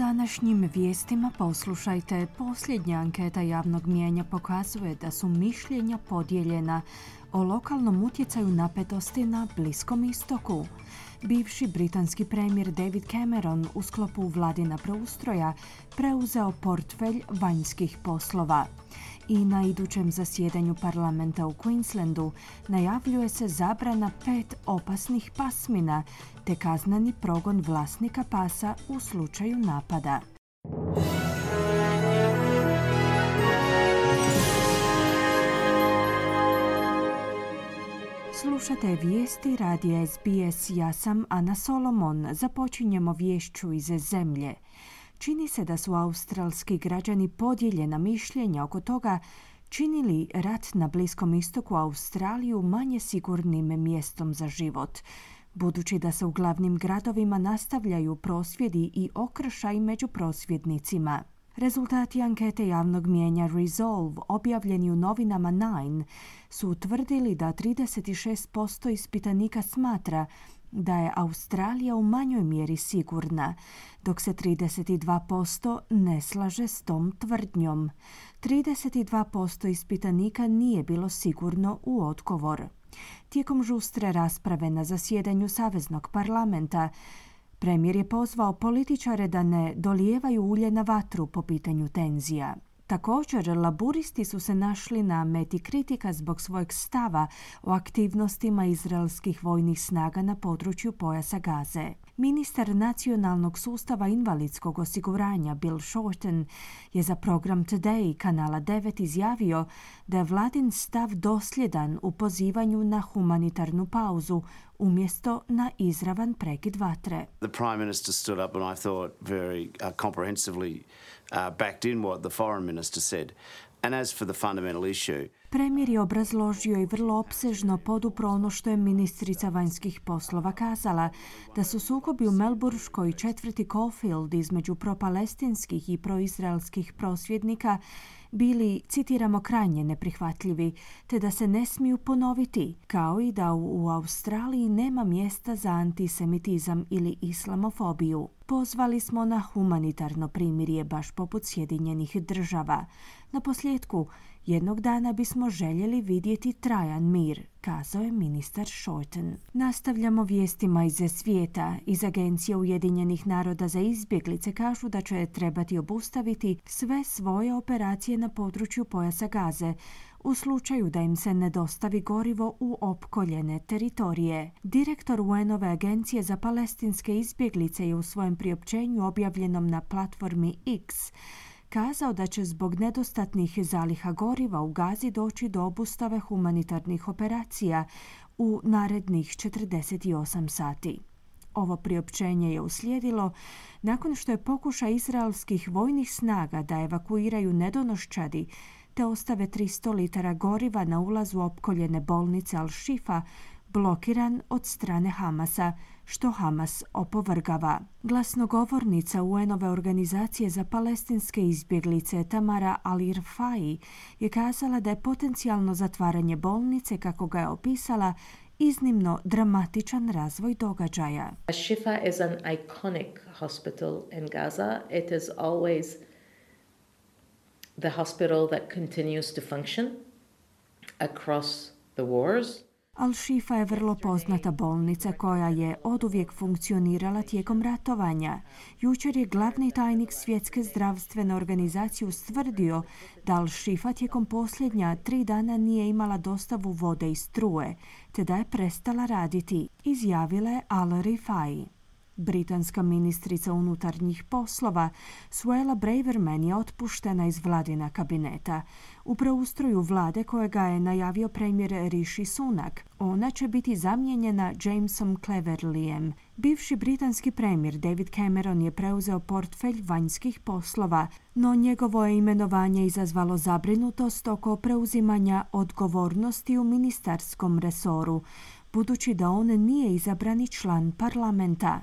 Današnjim vijestima poslušajte. Posljednja anketa javnog mijenja pokazuje da su mišljenja podijeljena o lokalnom utjecaju napetosti na Bliskom istoku. Bivši britanski premijer David Cameron u sklopu vladina preustroja preuzeo portfelj vanjskih poslova. I na idućem zasjedanju parlamenta u Queenslandu najavljuje se zabrana pet opasnih pasmina te kaznani progon vlasnika pasa u slučaju napada. Slušate vijesti radi SBS. Ja sam Ana Solomon. Započinjemo vješću iz zemlje. Čini se da su australski građani podijeljena mišljenja oko toga čini li rat na Bliskom istoku Australiju manje sigurnim mjestom za život. Budući da se u glavnim gradovima nastavljaju prosvjedi i okršaj među prosvjednicima. Rezultati ankete javnog mijenja Resolve objavljeni u novinama Nine su utvrdili da 36% ispitanika smatra da je Australija u manjoj mjeri sigurna, dok se 32% ne slaže s tom tvrdnjom. 32% ispitanika nije bilo sigurno u odgovor. Tijekom žustre rasprave na zasjedanju Saveznog parlamenta, Premijer je pozvao političare da ne dolijevaju ulje na vatru po pitanju tenzija. Također, laburisti su se našli na meti kritika zbog svojeg stava o aktivnostima izraelskih vojnih snaga na području pojasa Gaze. Ministar nacionalnog sustava invalidskog osiguranja Bill Shorten je za program Today kanala 9 izjavio da je vladin stav dosljedan u pozivanju na humanitarnu pauzu umjesto na izravan prekid vatre. The Prime Minister stood up and I thought very uh, comprehensively uh, backed in what the Foreign Minister said. Premijer je obrazložio i vrlo opsežno podupro ono što je ministrica vanjskih poslova kazala, da su sukobi u Melburškoj četvrti Caulfield između propalestinskih i proizraelskih prosvjednika bili, citiramo, krajnje neprihvatljivi, te da se ne smiju ponoviti, kao i da u Australiji nema mjesta za antisemitizam ili islamofobiju. Pozvali smo na humanitarno primirje baš poput Sjedinjenih država. Na posljedku, jednog dana bismo željeli vidjeti trajan mir, kazao je ministar Shorten. Nastavljamo vijestima iz svijeta. Iz Agencije Ujedinjenih naroda za izbjeglice kažu da će trebati obustaviti sve svoje operacije na području pojasa Gaze, u slučaju da im se ne dostavi gorivo u opkoljene teritorije. Direktor UN-ove agencije za palestinske izbjeglice je u svojem priopćenju objavljenom na platformi X kazao da će zbog nedostatnih zaliha goriva u Gazi doći do obustave humanitarnih operacija u narednih 48 sati. Ovo priopćenje je uslijedilo nakon što je pokušaj izraelskih vojnih snaga da evakuiraju nedonoščadi te ostave 300 litara goriva na ulazu opkoljene bolnice Al-Shifa blokiran od strane Hamasa, što Hamas opovrgava. Glasnogovornica UN-ove organizacije za palestinske izbjeglice Tamara Al-Irfai je kazala da je potencijalno zatvaranje bolnice, kako ga je opisala, iznimno dramatičan razvoj događaja. Shifa is an iconic hospital in Gaza. It is always the hospital that continues to function across the wars. Al-Shifa je vrlo poznata bolnica koja je oduvijek funkcionirala tijekom ratovanja. Jučer je glavni tajnik Svjetske zdravstvene organizacije ustvrdio da Al-Shifa tijekom posljednja tri dana nije imala dostavu vode i struje, te da je prestala raditi, izjavila je Al-Rifai. Britanska ministrica unutarnjih poslova Suela Braverman je otpuštena iz vladina kabineta. U preustroju vlade kojega je najavio premijer Rishi Sunak, ona će biti zamijenjena Jamesom Cleverlyem. Bivši britanski premijer David Cameron je preuzeo portfelj vanjskih poslova, no njegovo je imenovanje izazvalo zabrinutost oko preuzimanja odgovornosti u ministarskom resoru, budući da on nije izabrani član parlamenta.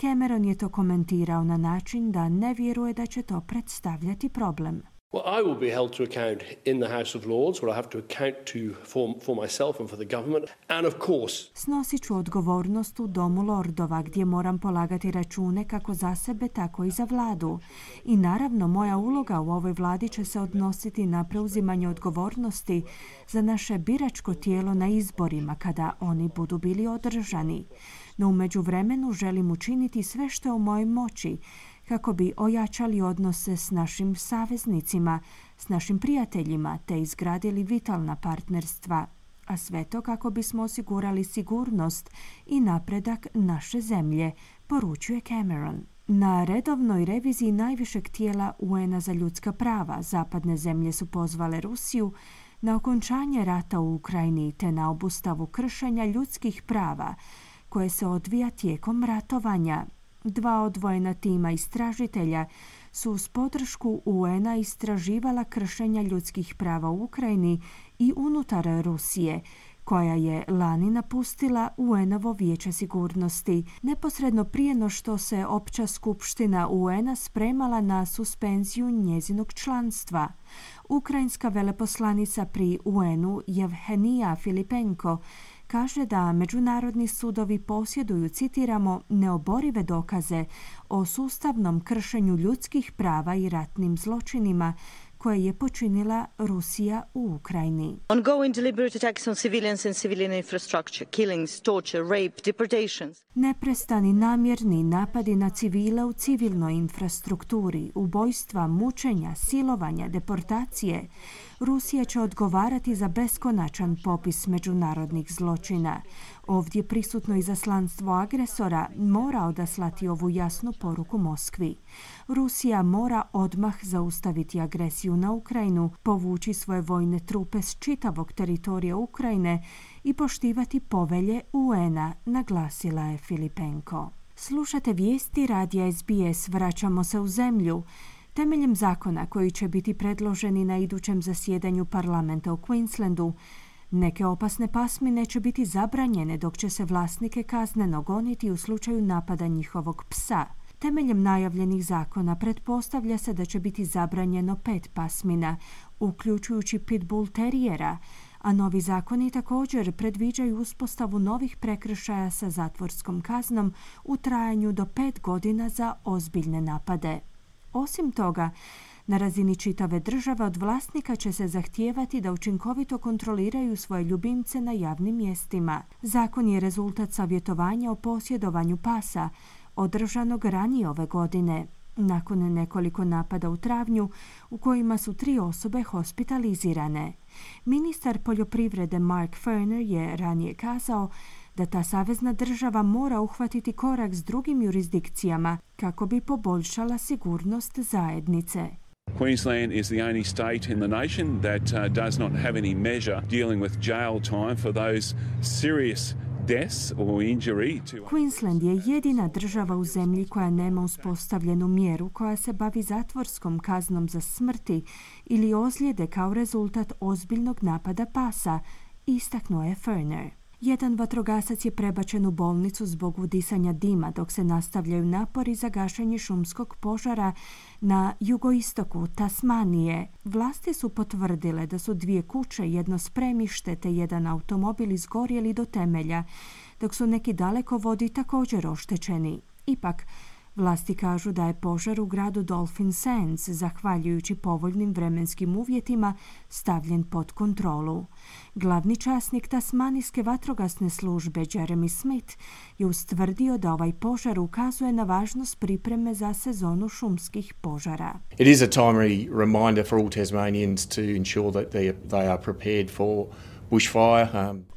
Cameron je to komentirao na način da ne vjeruje da će to predstavljati problem. Well, I will be held to account in the House of Lords, where I have to account to for, for myself and for the government, and of course... Snosit ću odgovornost u Domu Lordova, gdje moram polagati račune kako za sebe, tako i za vladu. I naravno, moja uloga u ovoj vladi će se odnositi na preuzimanje odgovornosti za naše biračko tijelo na izborima kada oni budu bili održani. No u međuvremenu želim učiniti sve što je u mojoj moći kako bi ojačali odnose s našim saveznicima, s našim prijateljima te izgradili vitalna partnerstva, a sve to kako bismo osigurali sigurnost i napredak naše zemlje, poručuje Cameron. Na redovnoj reviziji najvišeg tijela UN-a za ljudska prava zapadne zemlje su pozvale Rusiju na okončanje rata u Ukrajini te na obustavu kršenja ljudskih prava koje se odvija tijekom ratovanja dva odvojena tima istražitelja su uz podršku UN-a istraživala kršenja ljudskih prava u Ukrajini i unutar Rusije, koja je lani napustila UN-ovo vijeće sigurnosti, neposredno prije no što se opća skupština UN-a spremala na suspenziju njezinog članstva. Ukrajinska veleposlanica pri UN-u Jevhenija Filipenko kaže da međunarodni sudovi posjeduju, citiramo, neoborive dokaze o sustavnom kršenju ljudskih prava i ratnim zločinima koje je počinila Rusija u Ukrajini. Ongoing deliberate attacks on civilians and civilian infrastructure, killings, torture, rape, deportations. Neprestani namjerni napadi na civile u civilnoj infrastrukturi, ubojstva, mučenja, silovanja, deportacije, Rusija će odgovarati za beskonačan popis međunarodnih zločina. Ovdje prisutno izaslanstvo agresora mora odaslati ovu jasnu poruku Moskvi. Rusija mora odmah zaustaviti agresiju na Ukrajinu, povući svoje vojne trupe s čitavog teritorija Ukrajine i poštivati povelje UN-a, naglasila je Filipenko. Slušate vijesti radija SBS, vraćamo se u zemlju. Temeljem zakona koji će biti predloženi na idućem zasjedanju parlamenta u Queenslandu, neke opasne pasmine će biti zabranjene dok će se vlasnike kazneno goniti u slučaju napada njihovog psa. Temeljem najavljenih zakona pretpostavlja se da će biti zabranjeno pet pasmina, uključujući pitbull terijera, a novi zakoni također predviđaju uspostavu novih prekršaja sa zatvorskom kaznom u trajanju do pet godina za ozbiljne napade. Osim toga, na razini čitave države od vlasnika će se zahtijevati da učinkovito kontroliraju svoje ljubimce na javnim mjestima. Zakon je rezultat savjetovanja o posjedovanju pasa, održanog ranije ove godine, nakon nekoliko napada u travnju u kojima su tri osobe hospitalizirane. Ministar poljoprivrede Mark Ferner je ranije kazao da ta savezna država mora uhvatiti korak s drugim jurisdikcijama kako bi poboljšala sigurnost zajednice. Queensland is the only state in the nation that uh, does not have any measure dealing with jail time for those serious Queensland je jedina država u zemlji koja nema uspostavljenu mjeru koja se bavi zatvorskom kaznom za smrti ili ozljede kao rezultat ozbiljnog napada pasa, istaknuo je Ferner. Jedan vatrogasac je prebačen u bolnicu zbog udisanja dima dok se nastavljaju napori za gašenje šumskog požara na jugoistoku Tasmanije. Vlasti su potvrdile da su dvije kuće, jedno spremište te jedan automobil izgorjeli do temelja, dok su neki dalekovodi također oštećeni. Ipak, Vlasti kažu da je požar u gradu Dolphin Sands, zahvaljujući povoljnim vremenskim uvjetima, stavljen pod kontrolu. Glavni časnik Tasmanijske vatrogasne službe Jeremy Smith je ustvrdio da ovaj požar ukazuje na važnost pripreme za sezonu šumskih požara. It is a timely reminder for all Tasmanians to ensure that they, they are prepared for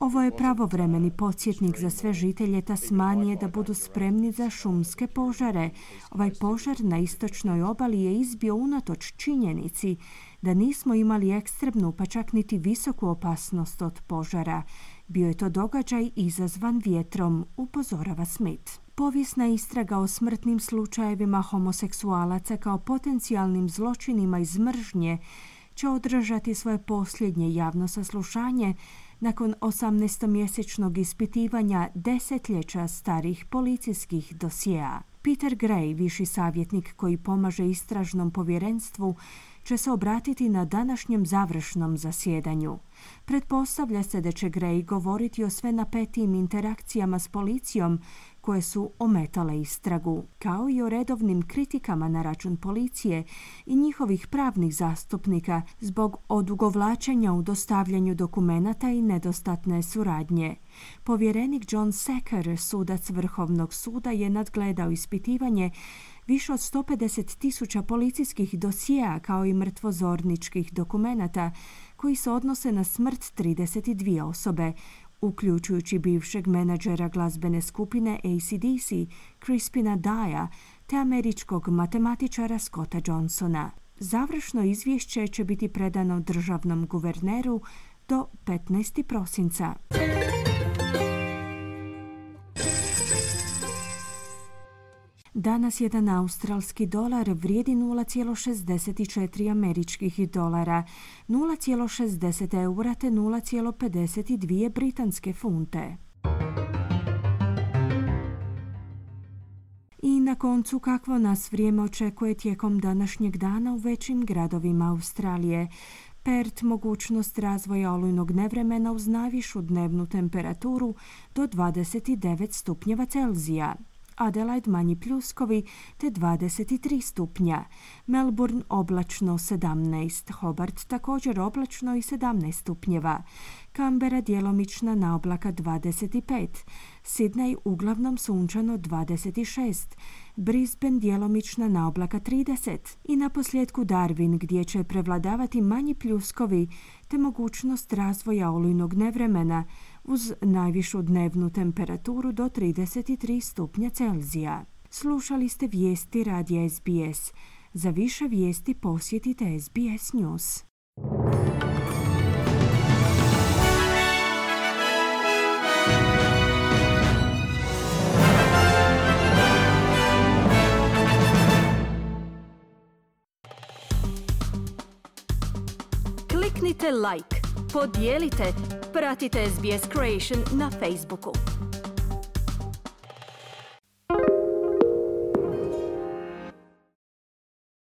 Ovo je pravovremeni podsjetnik za sve žitelje Tasmanije da budu spremni za šumske požare. Ovaj požar na istočnoj obali je izbio unatoč činjenici da nismo imali ekstremnu pa čak niti visoku opasnost od požara. Bio je to događaj izazvan vjetrom, upozorava Smith. Povijesna istraga o smrtnim slučajevima homoseksualaca kao potencijalnim zločinima iz mržnje će održati svoje posljednje javno saslušanje nakon 18-mjesečnog ispitivanja desetljeća starih policijskih dosjea. Peter Gray, viši savjetnik koji pomaže istražnom povjerenstvu, će se obratiti na današnjem završnom zasjedanju. Pretpostavlja se da će Gray govoriti o sve napetijim interakcijama s policijom koje su ometale istragu, kao i o redovnim kritikama na račun policije i njihovih pravnih zastupnika zbog odugovlačenja u dostavljanju dokumenata i nedostatne suradnje. Povjerenik John Secker, sudac Vrhovnog suda, je nadgledao ispitivanje više od 150 tisuća policijskih dosjea kao i mrtvozorničkih dokumenata koji se odnose na smrt 32 osobe, uključujući bivšeg menadžera glazbene skupine ACDC, Crispina Daja, te američkog matematičara Scotta Johnsona. Završno izvješće će biti predano državnom guverneru do 15. prosinca. Danas jedan australski dolar vrijedi 0,64 američkih dolara, 0,60 eura te 0,52 britanske funte. I na koncu kakvo nas vrijeme očekuje tijekom današnjeg dana u većim gradovima Australije. Pert mogućnost razvoja olujnog nevremena uz najvišu dnevnu temperaturu do 29 stupnjeva Celzija. Adelaide manji pljuskovi te 23 stupnja. Melbourne oblačno 17, Hobart također oblačno i 17 stupnjeva. Kambera djelomična na oblaka 25, Sidney uglavnom sunčano 26, Brisbane djelomična na oblaka 30 i na posljedku Darwin gdje će prevladavati manji pljuskovi te mogućnost razvoja olujnog nevremena uz najvišu dnevnu temperaturu do 33 stupnja Celzija. Slušali ste vijesti radija SBS. Za više vijesti posjetite SBS News. Kliknite like, podijelite, pratite SBS Creation na Facebooku.